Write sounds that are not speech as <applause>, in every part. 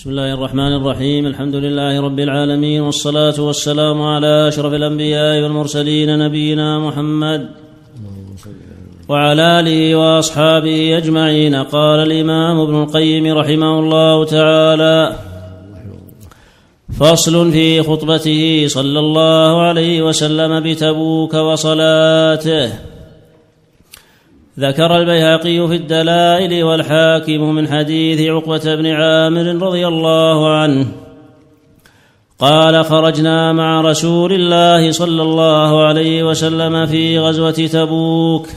بسم الله الرحمن الرحيم. الحمد لله رب العالمين والصلاة والسلام على أشرف الأنبياء والمرسلين نبينا محمد وعلى آله وأصحابه أجمعين. قال الإمام ابن القيم رحمه الله تعالى فصل في خطبته صلى الله عليه وسلم بتبوك وصلاته. ذكر البيهقي في الدلائل والحاكم من حديث عقبة بن عامر رضي الله عنه قال خرجنا مع رسول الله صلى الله عليه وسلم في غزوة تبوك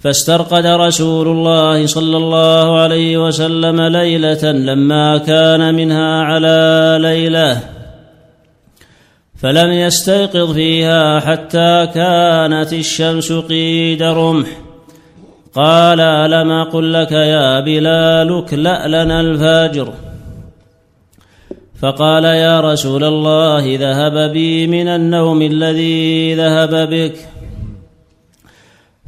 فاسترقد رسول الله صلى الله عليه وسلم ليلة لما كان منها على ليلة فلم يستيقظ فيها حتى كانت الشمس قيد رمح. قال ألم أقل لك يا بلال اكلأ لنا الفجر؟ فقال يا رسول الله ذهب بي من النوم الذي ذهب بك.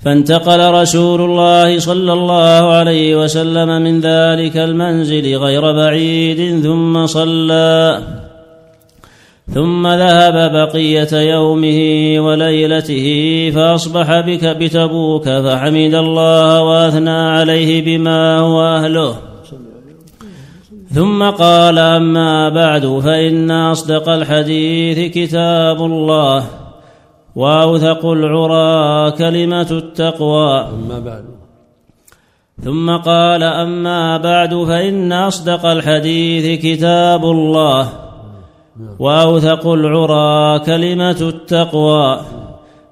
فانتقل رسول الله صلى الله عليه وسلم من ذلك المنزل غير بعيد ثم صلى. ثم ذهب بقية يومه وليلته فأصبح بك بتبوك فحمد الله وأثنى عليه بما هو أهله. ثم قال أما بعد فإن أصدق الحديث كتاب الله وأوثق العرى كلمة التقوى. أما بعد. ثم قال أما بعد فإن أصدق الحديث كتاب الله وأوثق العرى كلمة التقوى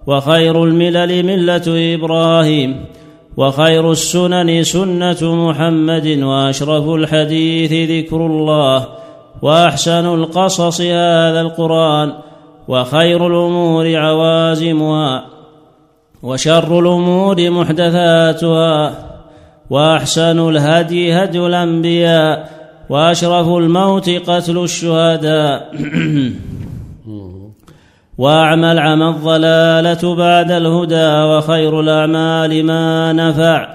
وخير الملل ملة إبراهيم وخير السنن سنة محمد وأشرف الحديث ذكر الله وأحسن القصص هذا القرآن وخير الأمور عوازمها وشر الأمور محدثاتها وأحسن الهدي هدي الأنبياء وأشرف الموت قتل الشهداء. <clears throat> وأعمى العمى الضلالة بعد الهدى وخير الأعمال ما نفع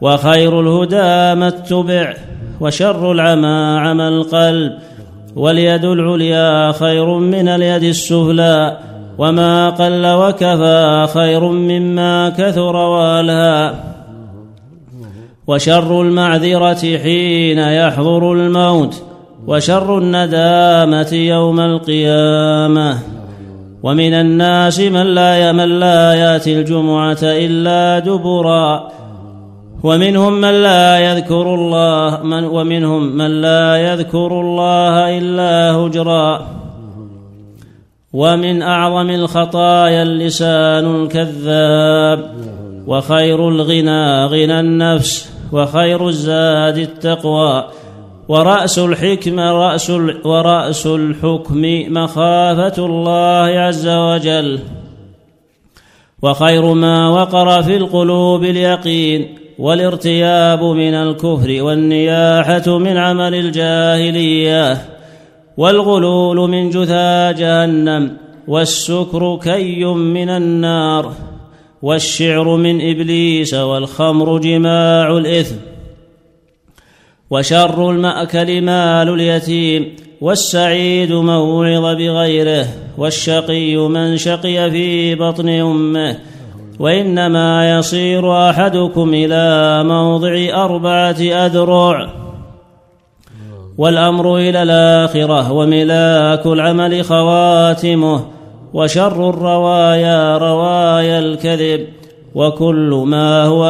وخير الهدى ما اتبع وشر العمى عمى القلب. واليد العليا خير من اليد السفلى وما قل وكفى خير مما كثر وألهى. وشر المعذرة حين يحضر الموت وشر الندامة يوم القيامة. ومن الناس من لا من لا يأتي الجمعة إلا دبرا. ومنهم من لا يذكر الله من ومنهم من لا يذكر الله إلا هجرا. ومن أعظم الخطايا اللسان الكذاب. وخير الغنى غنى النفس. وخير الزاد التقوى ورأس الحكمة رأس ورأس الحكم مخافة الله عز وجل وخير ما وقر في القلوب اليقين والارتياب من الكفر والنياحة من عمل الجاهلية والغلول من جثى جهنم والسكر كي من النار والشعر من إبليس والخمر جماع الإثم وشر المأكل مال اليتيم والسعيد من وعظ بغيره والشقي من شقي في بطن أمه وإنما يصير أحدكم إلى موضع أربعة أذرع والأمر إلى الآخرة وملاك العمل خواتمه وشر الروايا روايا الكذب وكل ما هو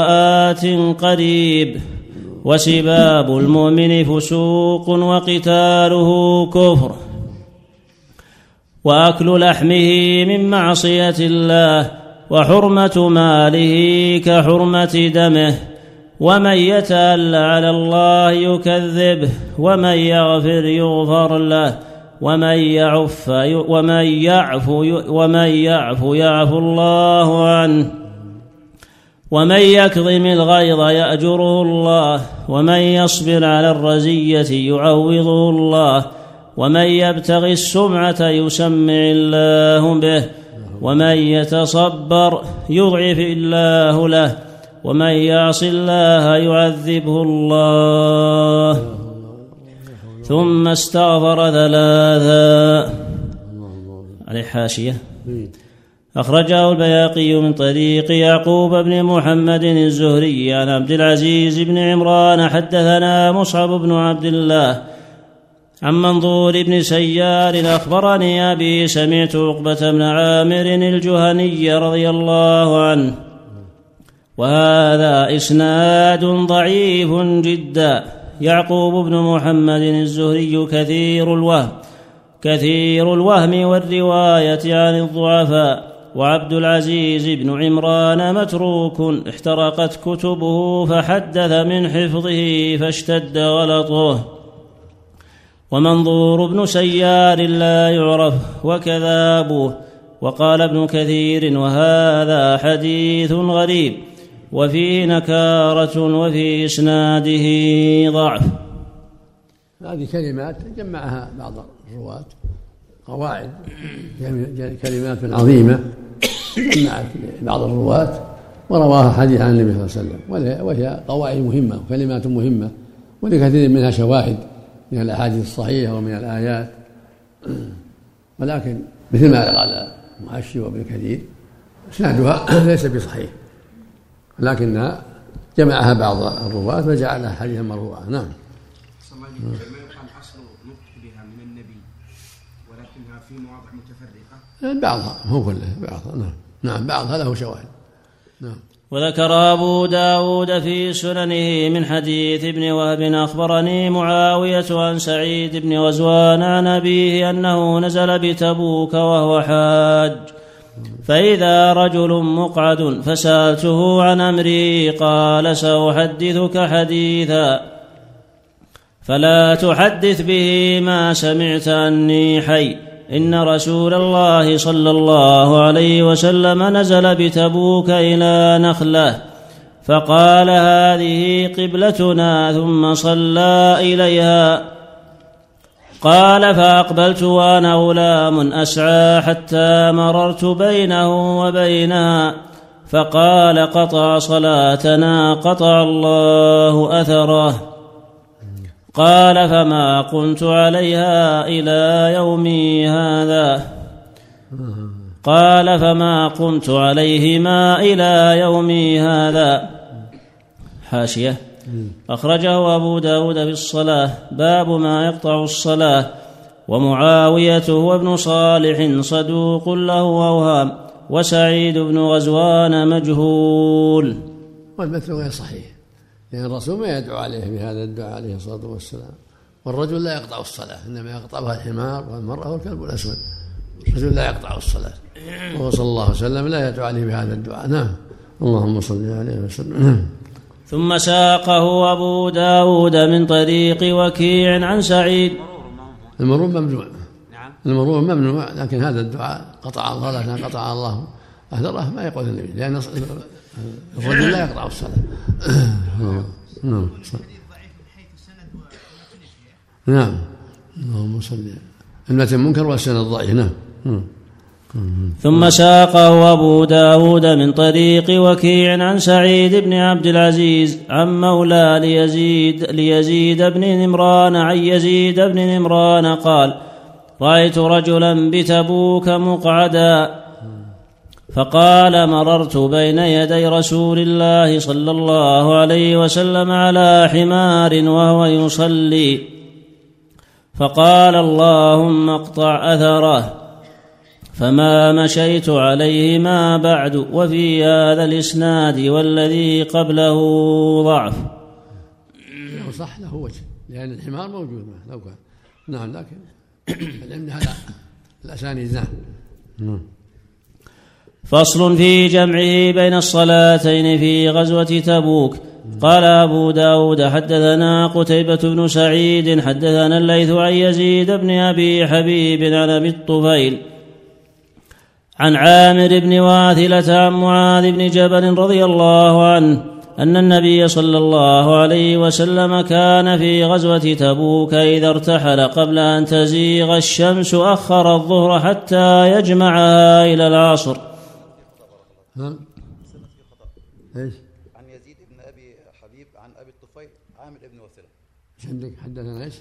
آت قريب. وسباب المؤمن فسوق وقتاله كفر. وأكل لحمه من معصية الله وحرمة ماله كحرمة دمه. ومن يتألى على الله يكذبه ومن يغفر يغفر له. ومن يعف ومن يعفو ومن يعفو يعفو الله عنه. ومن يكظم الغيظ يأجره الله. ومن يصبر على الرزية يعوضه الله. ومن يبتغي السمعة يسمع الله به. ومن يتصبر يضعف الله له. ومن يعص الله يعذبه الله. ثم استغفر ثلاثا. عليه حاشية. أخرجه البياقي من طريق يعقوب بن محمد الزهري عن عبد العزيز بن عمران حدثنا مصعب بن عبد الله عن منظور بن سيار أخبرني أبي سمعت عقبة بن عامر الجهني رضي الله عنه. وهذا إسناد ضعيف جدا. يعقوب بن محمد الزهري كثير الوهم كثير الوهم والرواية عن الضعفاء وعبد العزيز بن عمران متروك احترقت كتبه فحدث من حفظه فاشتد غلطه. ومنظور بن سيار لا يعرف وكذا أبوه وقال ابن كثير وهذا حديث غريب. وفيه نكارة وفي إسناده ضعف. هذه كلمات جمعها بعض الرواة قواعد كلمات عظيمة جمعت بعض الرواة ورواها حديث عن النبي صلى الله عليه وسلم وهي قواعد مهمة وكلمات مهمة ولكثير منها شواهد من الأحاديث الصحيحة ومن الآيات. ولكن مثل ما قال المعشي وابن كثير إسنادها ليس بصحيح. لكنها جمعها بعض الرواة فجعلها حديثا مرفوعا نعم. بعضها هو كله بعضها. نعم. نعم بعضها له شواهد. نعم. وذكر أبو داود في سننه من حديث ابن وهب أخبرني معاوية عن سعيد بن غزوان عن أبيه أنه نزل بتبوك وهو حاج. فإذا رجل مقعد فسألته عن أمري قال سأحدثك حديثا. فلا تحدث به ما سمعت أني حي. إن رسول الله صلى الله عليه وسلم نزل بتبوك إلى نخلة. فقال هذه قبلتنا ثم صلى إليها. قال فأقبلت وأنا غلام أسعى حتى مررت بينه وبينها فقال قطع صلاتنا قطع الله أثره. قال فما قمت عليها إلى يومي هذا. قال فما قمت عليهما إلى يومي هذا. حاشية. أخرجه أبو داود في الصلاة. باب ما يقطع الصلاة. ومعاوية هو ابن صالح صدوق له أوهام. وسعيد بن غزوان مجهول. والمثل غير صحيح. لأن الرسول ما يدعو عليه بهذا الدعاء عليه الصلاة والسلام. والرجل لا يقطع الصلاة إنما يقطعها الحمار والمرأة والكلب الأسود. الرجل لا يقطع الصلاة. وهو صلى الله عليه وسلم لا يدعو عليه بهذا الدعاء. نعم. اللهم صل عليه وسلم. ثم ساقه أبو داود من طريق وكيع عن سعيد. المرور ممنوع. نعم. المرور ممنوع لكن هذا الدعاء قطع الله قطع الله أهدره ما يقول النبي لأن الرجل لا يقطع الصلاة. <coughs> نعم. نعم. اللهم صل المتن منكر والسند ضعيف نعم. ثم ساقه أبو داود من طريق وكيع عن سعيد بن عبد العزيز عن مولى ليزيد, ليزيد بن نمران عن يزيد بن نمران قال رأيت رجلا بتبوك مقعدا. فقال مررت بين يدي رسول الله صلى الله عليه وسلم على حمار وهو يصلي. فقال اللهم اقطع أثره. فما مشيت عليه ما بعد وفي هذا الإسناد والذي قبله ضعف. صح له وجه لأن الحمار موجود لو كان. نعم لكن <clears throat> العلم هذا الأسانيد نعم. فصل في جمعه بين الصلاتين في غزوة تبوك. قال أبو داود حدثنا قتيبة بن سعيد حدثنا الليث عن يزيد بن أبي حبيب عن أبي الطفيل. عن عامر بن واثلة عن معاذ بن جبل رضي الله عنه أن النبي صلى الله عليه وسلم كان في غزوة تبوك إذا ارتحل قبل أن تزيغ الشمس أخر الظهر حتى يجمعها إلى العصر. نعم. إيش؟ عن يزيد بن أبي حبيب عن أبي الطفيل عامر بن وثله إيش عندك حدثنا إيش؟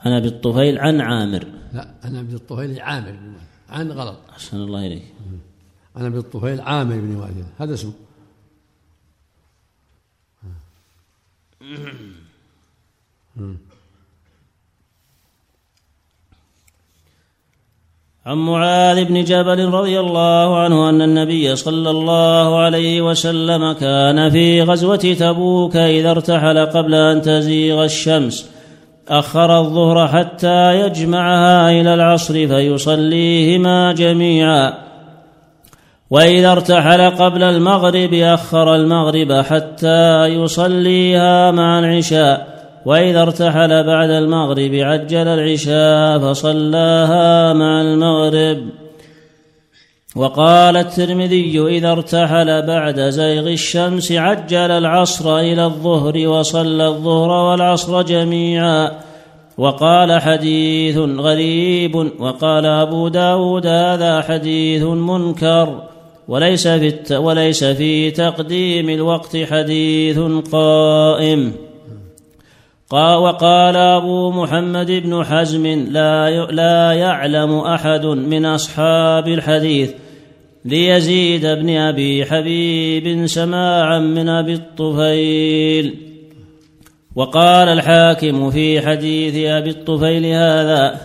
عن أبي الطفيل عن عامر. لا عن أبي الطفيل عامر بن وائل عن غلط. أحسن الله إليك. عن أبي الطفيل عامر بن وائل هذا اسمه. عن معاذ بن جبل رضي الله عنه أن النبي صلى الله عليه وسلم كان في غزوة تبوك إذا ارتحل قبل أن تزيغ الشمس. أخر الظهر حتى يجمعها إلى العصر فيصليهما جميعا. وإذا ارتحل قبل المغرب أخر المغرب حتى يصليها مع العشاء. وإذا ارتحل بعد المغرب عجل العشاء فصلاها مع المغرب. وقال الترمذي إذا ارتحل بعد زيغ الشمس عجل العصر إلى الظهر وصلى الظهر والعصر جميعا. وقال حديث غريب وقال أبو داود هذا حديث منكر. وليس في. وليس في تقديم الوقت حديث قائم. وقال أبو محمد بن حزم لا لا يعلم أحد من أصحاب الحديث. ليزيد بن أبي حبيب سماعا من أبي الطفيل. وقال الحاكم في حديث أبي الطفيل هذا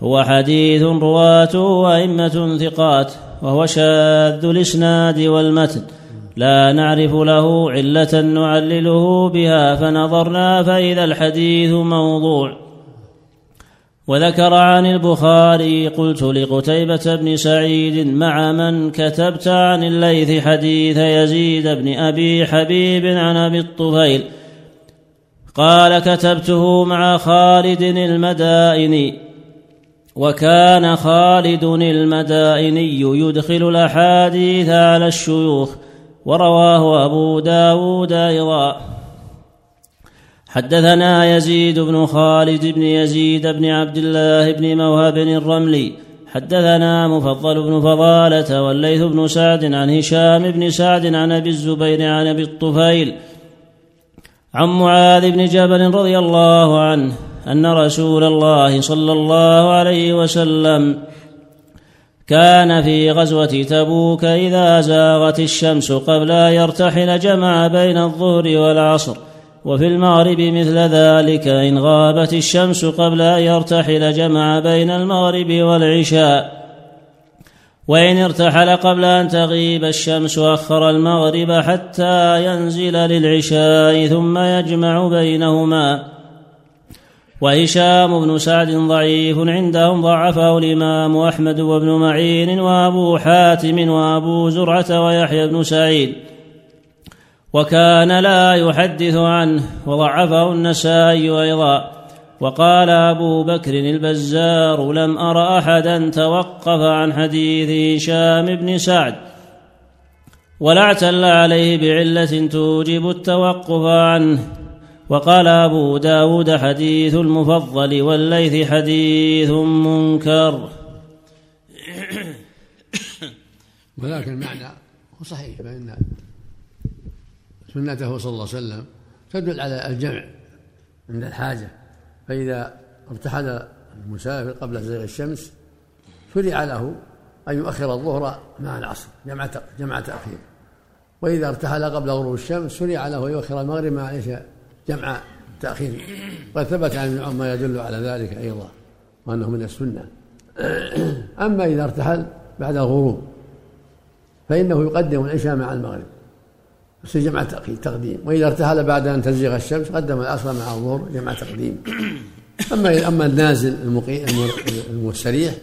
هو حديث رواته أئمة ثقات وهو شاذ الإسناد والمتن. لا نعرف له علة نعلله بها فنظرنا فإذا الحديث موضوع. وذكر عن البخاري قلت لقتيبة بن سعيد مع من كتبت عن الليث حديث يزيد بن أبي حبيب عن أبي الطفيل قال كتبته مع خالد المدائني وكان خالد المدائني يدخل الأحاديث على الشيوخ ورواه أبو داود أيضا حدثنا يزيد بن خالد بن يزيد بن عبد الله بن موهب الرملي. حدثنا مفضل بن فضالة والليث بن سعد عن هشام بن سعد عن أبي الزبير عن أبي الطفيل. عن معاذ بن جبل رضي الله عنه أن رسول الله صلى الله عليه وسلم كان في غزوة تبوك إذا زاغت الشمس قبل أن يرتحل جمع بين الظهر والعصر. وفي المغرب مثل ذلك. إن غابت الشمس قبل أن يرتحل جمع بين المغرب والعشاء وإن ارتحل قبل أن تغيب الشمس أخر المغرب حتى ينزل للعشاء ثم يجمع بينهما. وهشام بن سعد ضعيف عندهم ضعفه الإمام أحمد وابن معين وأبو حاتم وأبو زرعة ويحيى بن سعيد. وكان لا يحدث عنه وضعفه النسائي أيضا. وقال أبو بكر البزار لم أر أحدا توقف عن حديث هشام بن سعد. ولا اعتل عليه بعلة توجب التوقف عنه. وقال أبو داود حديث المفضل والليث حديث منكر. ولكن المعنى هو صحيح فإن سنته صلى الله عليه وسلم تدل على الجمع عند الحاجة. فإذا ارتحل المسافر قبل زيغ الشمس شرع له أن يؤخر الظهر مع العصر جمع جمع تأخير. وإذا ارتحل قبل غروب الشمس شرع له أن يؤخر المغرب مع العشاء جمع تأخير. قد ثبت عن ابن عمر ما يدل على ذلك أيضا وأنه من السنة. أما إذا ارتحل بعد الغروب فإنه يقدم العشاء مع المغرب. بس جمع تقديم. وإذا ارتحل بعد أن تزيغ الشمس قدم العصر مع الظهر جمع تقديم. <coughs> أما أما النازل المقيم المستريح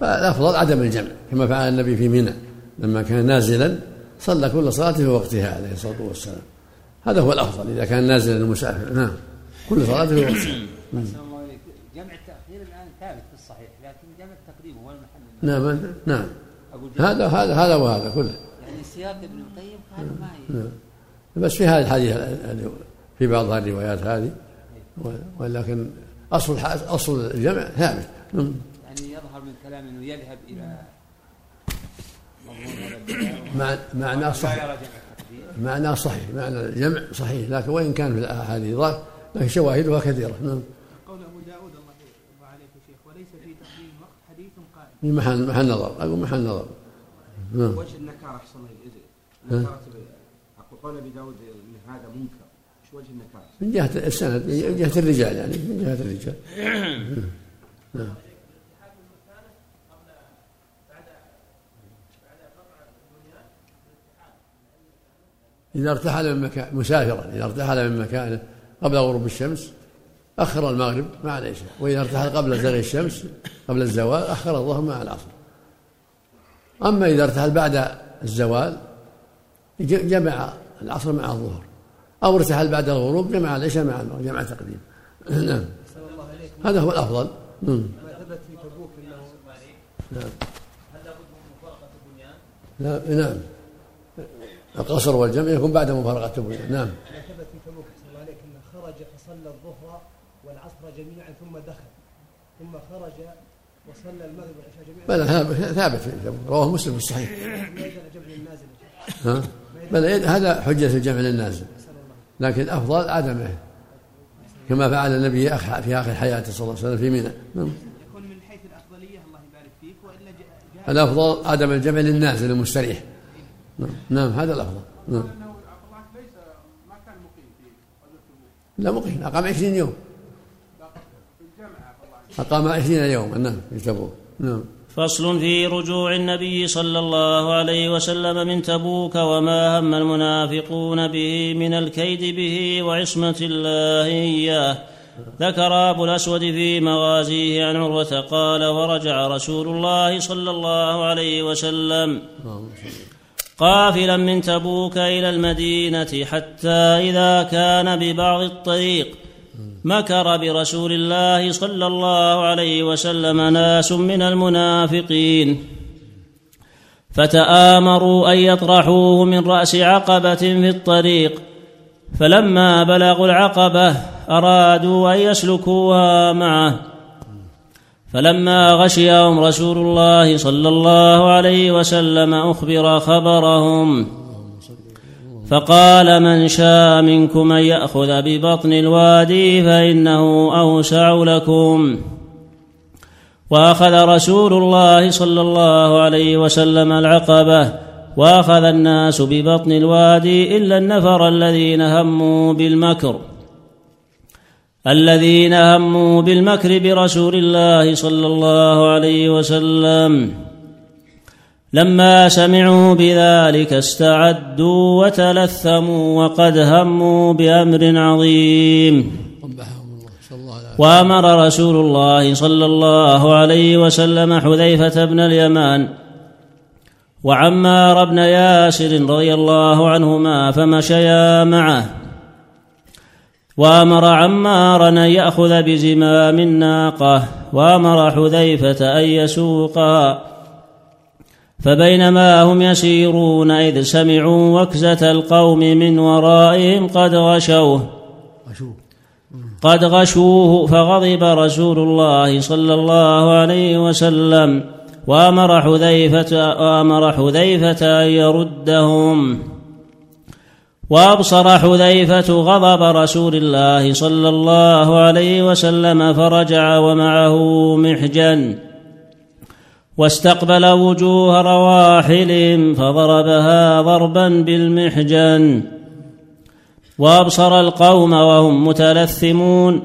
فالأفضل عدم الجمع كما فعل النبي في منى. لما كان نازلا صلى كل صلاة في وقتها عليه الصلاة والسلام. هذا هو الأفضل إذا كان نازلا المسافر. نعم. كل صلاة في وقتها. <coughs> جمع التأخير الآن ثابت في الصحيح لكن جمع التقديم هو المحل. نعم. نعم. هذا هذا هذا وهذا كله. يعني سياق ابن بس في هذا الحديث في بعض الروايات هذه ولكن أصل أصل الجمع ثابت. نعم. يعني يظهر من كلام إنه يذهب إلى مع معناه صحيح. معناه صحيح. معنى الجمع صحيح. لكن وإن كان في الأحاديث ضعف لكن شواهدها كثيرة. نعم. قول أبو داود الله يرضى عليك يا شيخ وليس في تقديم وقت حديث قائم. محل محل نظر. أقول محل نظر. نعم. وجه النكارة أحسن الله إذا نكارة أقول قول أبي داود أن هذا منكر. وجه؟ من جهة السند من جهة الرجال يعني من جهة الرجال. <coughs> نعم إذا ارتحل من مكان مسافرا إذا ارتحل من مكانه قبل غروب الشمس أخر المغرب مع العشاء. وإذا ارتحل قبل زغ الشمس قبل الزوال أخر الظهر مع العصر. أما إذا ارتحل بعد الزوال جمع العصر مع الظهر. أو ارتحل بعد الغروب جمع العشاء مع المغرب جمع تقديم. <laughs> نعم. هذا هو الأفضل. نعم. ما ثبت في تبوك نعم لا نعم. القصر والجمع يكون بعد مفارقة البنيان. نعم. ما ثبت في تبوك الله عليك انه خرج فصلى الظهر والعصر جميعا ثم دخل ثم خرج وصلى المغرب والعشاء جميعا بلى ثابت- في الجمع. رواه مسلم في الصحيح. ها؟ بلى هذا حجة الجمع للنازل لكن الأفضل عدمه. كما فعل النبي أخ- في آخر حياته صلى الله عليه وسلم في منى نعم. يكون من حيث الأفضلية الله يبارك فيك وإلا جاء الأفضل عدم الجمع للنازل المستريح نعم, نعم هذا الأفضل. نعم. لا مقيم. أقام عشرين يوم. أقام عشرين يوما نعم في تبوك نعم. فصل في رجوع النبي صلى الله عليه وسلم من تبوك وما هم المنافقون به من الكيد به وعصمة الله إياه. ذكر أبو الأسود في مغازيه عن عروة قال ورجع رسول الله صلى الله عليه وسلم قافلا من تبوك إلى المدينة حتى إذا كان ببعض الطريق مكر برسول الله صلى الله عليه وسلم ناس من المنافقين. فتآمروا أن يطرحوه من رأس عقبة في الطريق. فلما بلغوا العقبة أرادوا أن يسلكوها معه. فلما غشيهم رسول الله صلى الله عليه وسلم أخبر خبرهم. فقال من شاء منكم أن يأخذ ببطن الوادي فإنه أوسع لكم. وأخذ رسول الله صلى الله عليه وسلم العقبة وأخذ الناس ببطن الوادي إلا النفر الذين هموا بالمكر. الذين هموا بالمكر برسول الله صلى الله عليه وسلم. لما سمعوا بذلك استعدوا وتلثموا وقد هموا بأمر عظيم. وأمر رسول الله صلى الله عليه وسلم حذيفة بن اليمان وعمار بن ياسر رضي الله عنهما فمشيا معه. وأمر عمارا أن يأخذ بزمام الناقة. وأمر حذيفة أن يسوقها فبينما هم يسيرون إذ سمعوا وكزة القوم من ورائهم قد غشوه. قد غشوه فغضب رسول الله صلى الله عليه وسلم وأمر حذيفه وأمر حذيفة أن يردهم. وأبصر حذيفة غضب رسول الله صلى الله عليه وسلم فرجع ومعه محجن. واستقبل وجوه رواحلهم فضربها ضربا بالمحجن. وأبصر القوم وهم متلثمون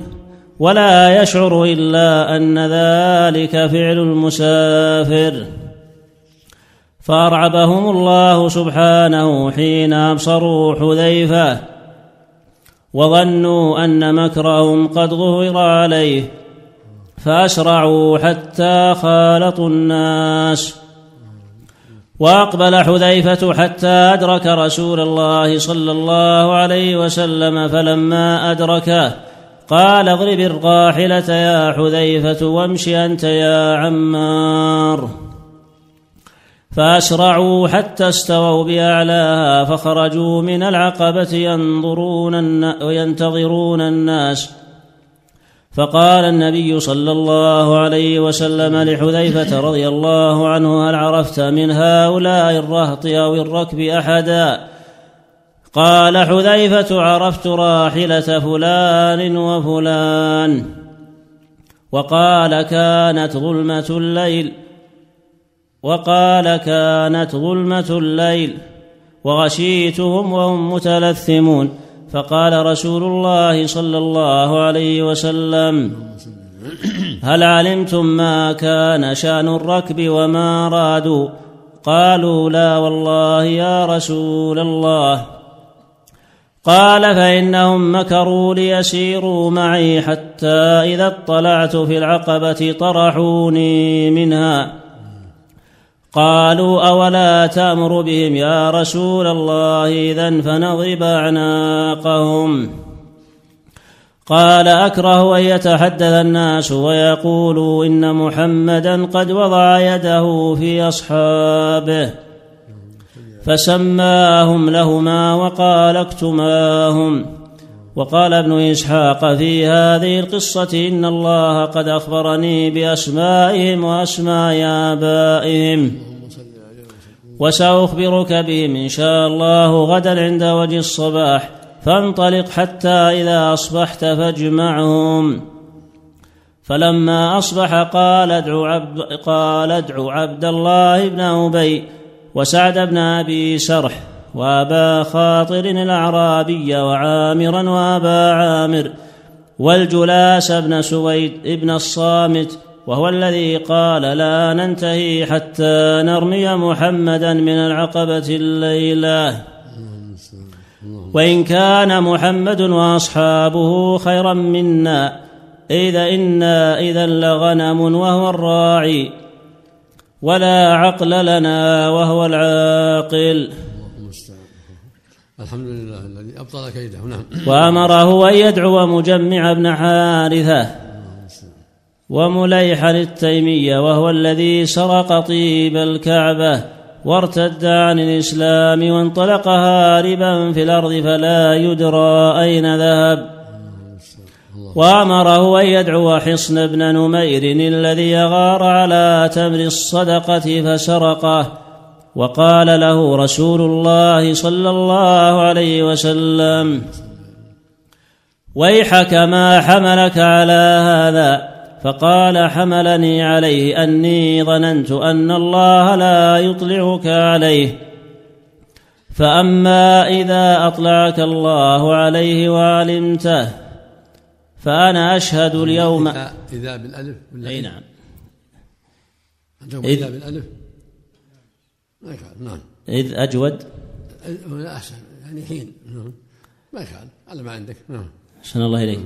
ولا يشعر إلا أن ذلك فعل المسافر. فأرعبهم الله سبحانه حين أبصروا حذيفة وظنوا أن مكرهم قد ظهر عليه. فاسرعوا حتى خالطوا الناس. وأقبل حذيفة حتى أدرك رسول الله صلى الله عليه وسلم فلما أدركه قال اضرب الراحلة يا حذيفة وامش أنت يا عمار. فاسرعوا حتى استووا بأعلاها فخرجوا من العقبة ينظرون الن... وينتظرون الناس. فقال النبي صلى الله عليه وسلم لحذيفة رضي الله عنه هل عرفت من هؤلاء الرهط أو الركب أحدا؟ قال حذيفة عرفت راحلة فلان وفلان. وقال كانت ظلمة الليل. وقال كانت ظلمة الليل. وغشيتهم وهم متلثمون. فقال رسول الله صلى الله عليه وسلم هل علمتم ما كان شأن الركب وما رادوا قالوا لا والله يا رسول الله. قال فإنهم مكروا ليسيروا معي حتى إذا اطلعت في العقبة طرحوني منها. قالوا أولا تأمر بهم يا رسول الله اذا فنضرب أعناقهم. قال أكره أن يتحدث الناس ويقولوا إن محمدا قد وضع يده في أصحابه. فسماهم لهما وقال اكتماهم. وقال ابن إسحاق في هذه القصة إن الله قد أخبرني بأسمائهم وأسماء آبائهم. وسأخبرك بهم إن شاء الله غدا عند وجه الصباح. فانطلق حتى إذا أصبحت فاجمعهم. فلما أصبح قال ادعو عبد قال ادعو عبد الله بن أبي وسعد بن أبي سرح. وأبا خاطر الأعرابي وعامرا وأبا عامر والجلاس بن سويد ابن الصامت وهو الذي قال لا ننتهي حتى نرمي محمدا من العقبة الليلة. وإن كان محمد وأصحابه خيرا منا إذا إنا إذا لغنم وهو الراعي ولا عقل لنا وهو العاقل. الحمد لله الذي أبطل كيده. نعم. وأمره أن يدعو مجمع بن حارثة ومليحا التيمية وهو الذي سرق طيب الكعبة وارتد عن الإسلام وانطلق هاربا في الأرض فلا يدرى أين ذهب. وأمره أن يدعو حصن بن نمير الذي غار على تمر الصدقة فسرقه. وقال له رسول الله صلى الله عليه وسلم ويحك ما حملك على هذا. فقال حملني عليه أني ظننت أن الله لا يطلعك عليه. فأما إذا أطلعك الله عليه وعلمته فأنا أشهد اليوم إذا بالألف ولا أي نعم. إذا بالألف. ما يخالف نعم. إذ أجود؟ لا أحسن يعني حين نعم. ما يخالف على ما عندك نعم. أحسن الله إليك.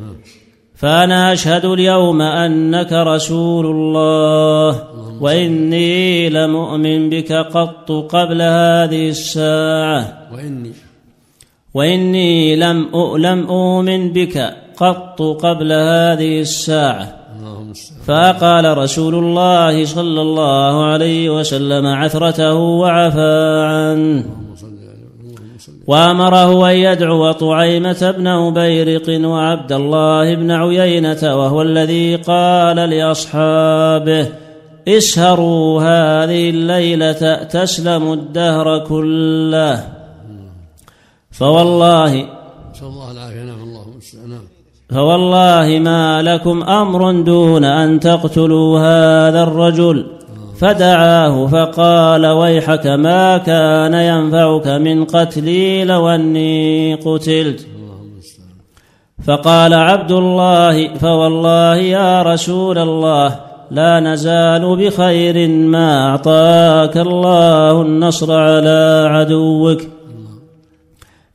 فأنا أشهد اليوم أنك رسول الله وإني لمؤمن بك قط قبل هذه الساعة. وإني. وإني لم لم أؤمن بك قط قبل هذه الساعة. فقال رسول الله صلى الله عليه وسلم عثرته وعفى عنه وأمره أن يدعو طعيمة بن أبيرق وعبد الله بن عيينة وهو الذي قال لأصحابه اسهروا هذه الليلة تسلم الدهر كله. فوالله نسال الله العافيه نعم صل نعم. فوالله ما لكم أمر دون أن تقتلوا هذا الرجل. فدعاه فقال ويحك ما كان ينفعك من قتلي لو أني قتلت. فقال عبد الله فوالله يا رسول الله لا نزال بخير ما أعطاك الله النصر على عدوك.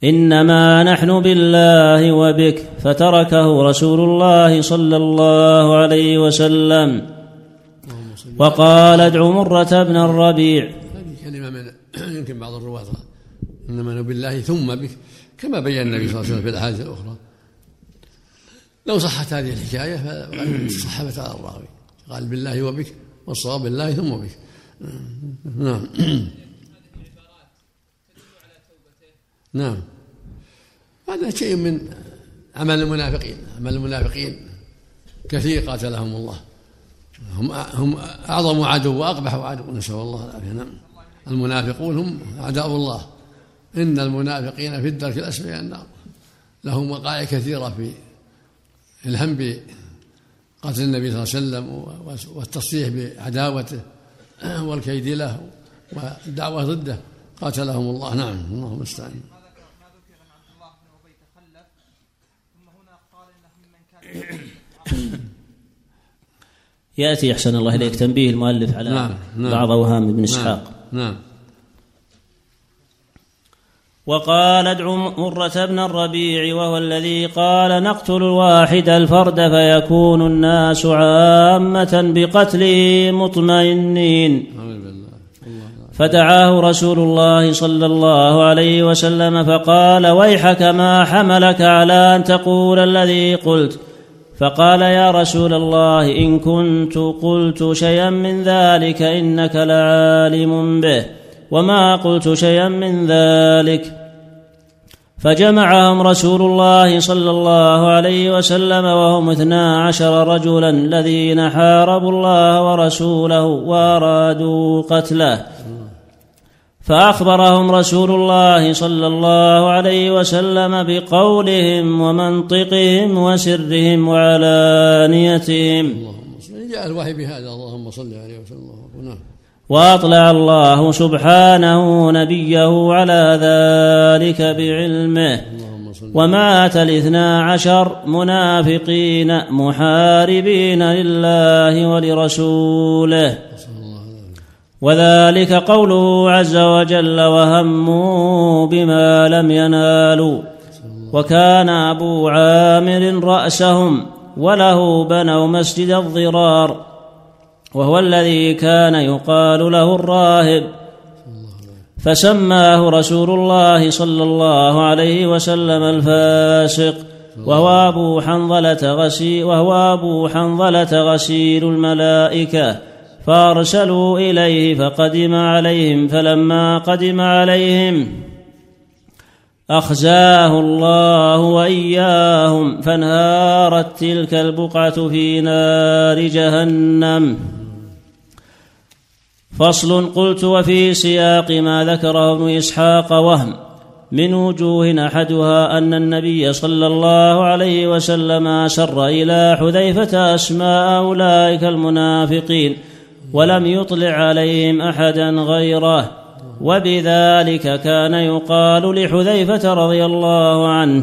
إنما نحن بالله وبك. فتركه رسول الله صلى الله عليه وسلم. وقال ادع مرة بن الربيع. هذه كلمة من يمكن بعض الرواة. إنما نحن بالله ثم بك. كما بين النبي صلى الله عليه وسلم في الأحاديث الأخرى. لو صحت هذه الحكاية فصحبت على الراوي. قال بالله وبك والصواب بالله ثم بك. نعم. نعم. هذا شيء من عمل المنافقين. عمل المنافقين كثير قاتلهم الله. هم هم أعظم عدو وأقبح عدو نسأل الله العافية. نعم. المنافقون هم أعداء الله. إن المنافقين في الدرك الأسفل من النار. لهم وقائع كثيرة في الهم قتل النبي صلى الله عليه وسلم والتصريح بعداوته والكيد له والدعوة ضده. قاتلهم الله. نعم. الله المستعان ما ذكر ما ذكر عن عبد الله بن ابي تخلف ثم هنا قال يأتي أحسن الله إليك تنبيه المؤلف على نعم، نعم. بعض أوهام ابن إسحاق. نعم وقال ادع مرة بن الربيع وهو الذي قال نقتل الواحد الفرد فيكون الناس عامة بقتله مطمئنين. الله. فدعاه رسول الله صلى الله عليه وسلم فقال ويحك ما حملك على أن تقول الذي قلت. فقال يا رسول الله إن كنت قلت شيئا من ذلك إنك لعالم به وما قلت شيئا من ذلك. فجمعهم رسول الله صلى الله عليه وسلم وهم اثنا عشر رجلا الذين حاربوا الله ورسوله وأرادوا قتله. فأخبرهم رسول الله صلى الله عليه وسلم بقولهم ومنطقهم وسرهم وعلانيتهم. اللهم صل جاء الوحي بهذا اللهم صل عليه وسلم. نعم. وأطلع الله سبحانه نبيه على ذلك بعلمه. اللهم صل ومات الاثنا عشر منافقين محاربين لله ولرسوله صلى الله عليه وسلم وذلك قوله عز وجل وهموا بما لم ينالوا وكان أبو عامر رأسهم وله بنوا مسجد الضرار وهو الذي كان يقال له الراهب فسماه رسول الله صلى الله عليه وسلم الفاسق وهو أبو حنظلة غسيل وهو أبو حنظلة غسيل الملائكة فأرسلوا إليه فقدم عليهم فلما قدم عليهم أخزاه الله وإياهم فانهارت تلك البقعة في نار جهنم. فصل قلت وفي سياق ما ذكره ابن إسحاق وهم. من وجوه أحدها أن النبي صلى الله عليه وسلم أسر إلى حذيفة أسماء أولئك المنافقين. ولم يطلع عليهم أحدا غيره. وبذلك كان يقال لحذيفة رضي الله عنه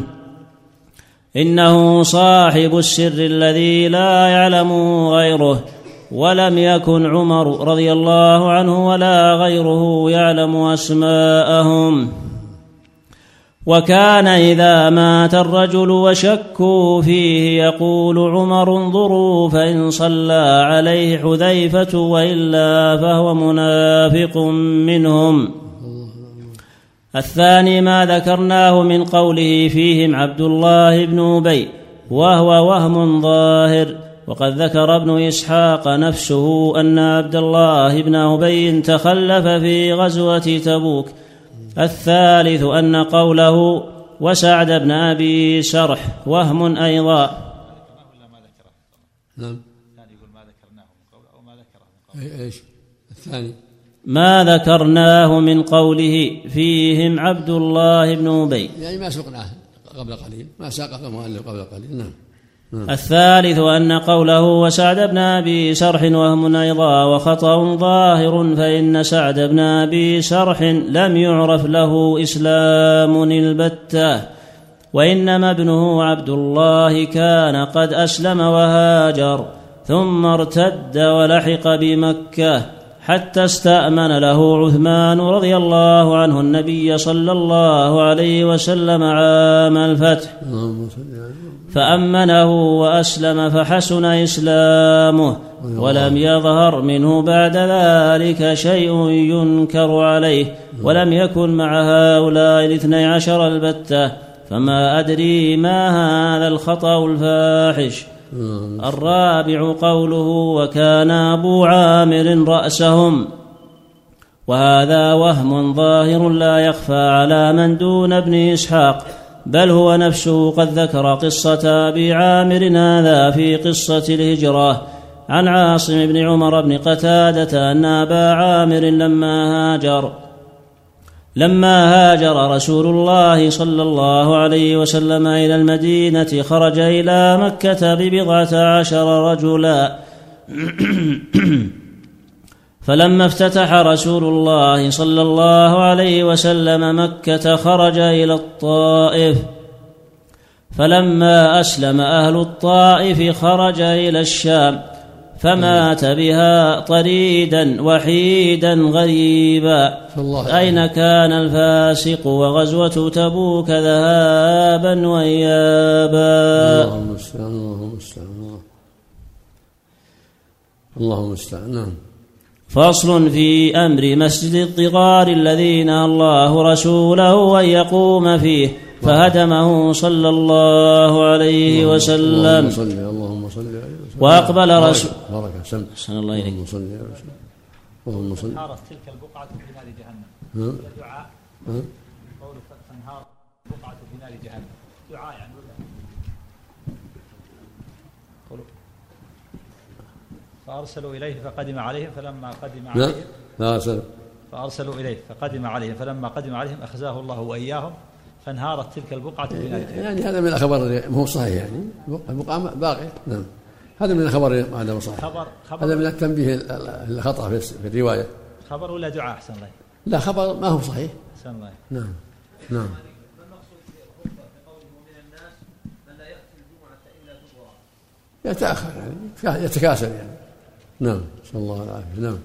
إنه صاحب السر الذي لا يعلمه غيره ولم يكن عمر رضي الله عنه ولا غيره يعلم أسماءهم. وكان إذا مات الرجل وشكوا فيه يقول عمر انظروا فإن صلى عليه حذيفة وإلا فهو منافق منهم. الثاني ما ذكرناه من قوله فيهم عبد الله بن أبي وهو وهم ظاهر وقد ذكر ابن إسحاق نفسه أن عبد الله بن أبي تخلف في غزوة تبوك. الثالث أن قوله وسعد بن أبي شرح وهم أيضا. ولا ما ذكره نعم. الثاني يقول ما ذكرناه من قبل أو ما ذكره من قبل أي- إيش؟ الثاني. ما ذكرناه من قوله فيهم عبد الله بن أبي. يعني ما سقناه قبل قليل ما ساقه المؤلف قبل قليل نعم. الثالث أن قوله وسعد بن أبي شرح وهم أيضا وخطأ ظاهر فإن سعد بن أبي شرح لم يعرف له إسلام البتة وإنما ابنه عبد الله كان قد أسلم وهاجر ثم ارتد ولحق بمكة. حتى استأمن له عثمان رضي الله عنه النبي صلى الله عليه وسلم عام الفتح. فأمنه وأسلم فحسن إسلامه ولم يظهر منه بعد ذلك شيء ينكر عليه ولم يكن مع هؤلاء الاثني عشر البتة. فما أدري ما هذا الخطأ الفاحش. الرابع قوله وكان أبو عامر رأسهم. وهذا وهم ظاهر لا يخفى على من دون ابن إسحاق بل هو نفسه قد ذكر قصة أبي عامر هذا في قصة الهجرة. عن عاصم بن عمر بن قتادة أن أبا عامر لما هاجر لما هاجر رسول الله صلى الله عليه وسلم إلى المدينة خرج إلى مكة ببضعة عشر رجلا. <clears throat> فلما افتتح رسول الله صلى الله عليه وسلم مكة خرج إلى الطائف. فلما أسلم أهل الطائف خرج إلى الشام. فمات بها طريدا وحيدا غريبا. أين كان الفاسق وغزوة تبوك ذهابا وإيابا؟ اللهم المستعان اللهم المستعان اللهم المستعان نعم فصل في أمر مسجد الضغار الذين الله رسوله أن يقوم فيه. فهدمه صلى الله عليه اللهم وسلم. صل اللهم صل عليه وأقبل رسول بارك سم أحسن الله إليك. اللهم صل عليه وسلم اللهم صل انهارت تلك البقعة في نار جهنم؟ دعاء؟ قوله فانهار بقعة في نار جهنم. دعاء يعني. فأرسلوا إليه فقدم عليهم فلما قدم عليهم سلم فأرسلوا إليه فقدم عليهم فلما قدم عليهم أخزاه الله وإياهم فانهارت تلك البقعة في نار جهنم. يعني هذا من الأخبار اللي مو صحيح يعني. البقعة باقية. نعم. هذا من الخبر عدم صحيح خبر هذا خبر من التنبيه ال- ال- الخطأ في الرواية. خبر ولا دعاء أحسن الله لا خبر ما هو صحيح. أحسن الله نعم نعم. يتأخر يعني يتكاسل يعني. نعم نسأل الله العافية نعم.